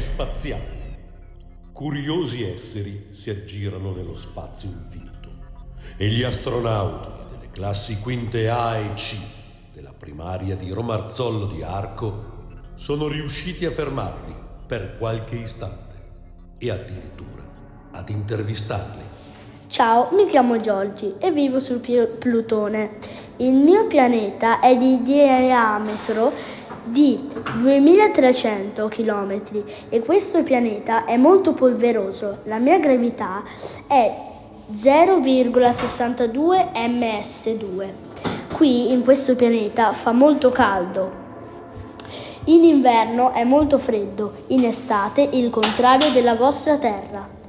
spaziali. Curiosi esseri si aggirano nello spazio infinito e gli astronauti delle classi quinte A e C della primaria di Romarzollo di Arco sono riusciti a fermarli per qualche istante e addirittura ad intervistarli. Ciao, mi chiamo Giorgi e vivo sul Plutone. Il mio pianeta è di diametro di 2300 km e questo pianeta è molto polveroso. La mia gravità è 0,62 ms2. Qui in questo pianeta fa molto caldo. In inverno è molto freddo, in estate il contrario della vostra Terra.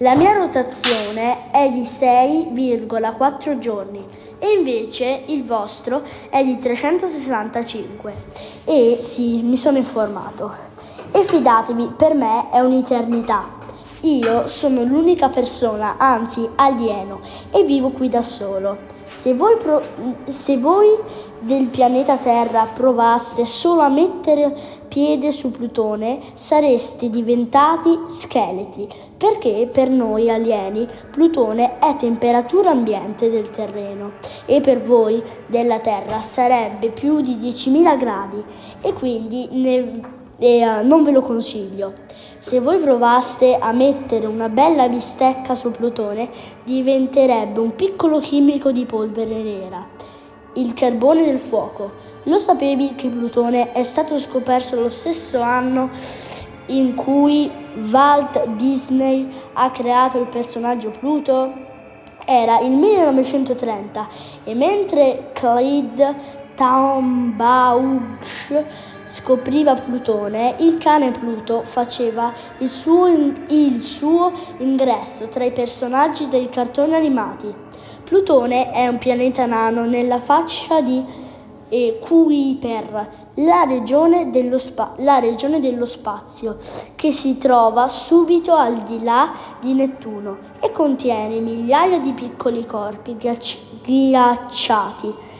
La mia rotazione è di 6,4 giorni e invece il vostro è di 365. E sì, mi sono informato. E fidatevi, per me è un'eternità. Io sono l'unica persona, anzi alieno, e vivo qui da solo. Se voi, pro- se voi, del pianeta Terra provaste solo a mettere piede su Plutone, sareste diventati scheletri, perché per noi alieni Plutone è temperatura ambiente del terreno e per voi della Terra sarebbe più di 10.000 gradi e quindi ne, eh, non ve lo consiglio. Se voi provaste a mettere una bella bistecca su Plutone, diventerebbe un piccolo chimico di polvere nera. Il carbone del fuoco. Lo sapevi che Plutone è stato scoperto lo stesso anno in cui Walt Disney ha creato il personaggio Pluto? Era il 1930 e mentre Clyde Tombaugh scopriva Plutone, il cane Pluto faceva il suo, il suo, ingresso tra i personaggi dei cartoni animati. Plutone è un pianeta nano nella fascia di Kuiper, la regione, spa- la regione dello spazio, che si trova subito al di là di Nettuno e contiene migliaia di piccoli corpi ghiacci- ghiacciati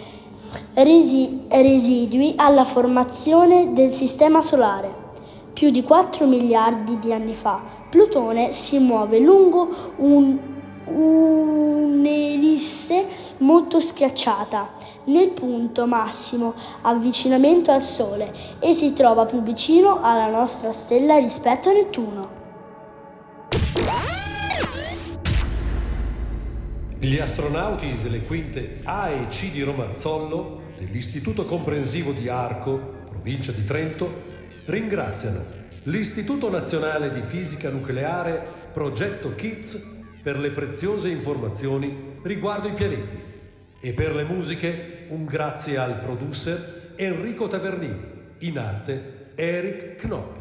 resi- residui alla formazione del Sistema Solare. Più di 4 miliardi di anni fa, Plutone si muove lungo un, un'elisse molto schiacciata nel punto massimo avvicinamento al Sole e si trova più vicino alla nostra stella rispetto a Nettuno. Gli astronauti delle quinte A e C di Romarzollo, dell'Istituto Comprensivo di Arco, provincia di Trento, ringraziano l'Istituto Nazionale di Fisica Nucleare Progetto KITS per le preziose informazioni riguardo i pianeti e per le musiche un grazie al producer Enrico Tavernini, in arte Eric Knopp.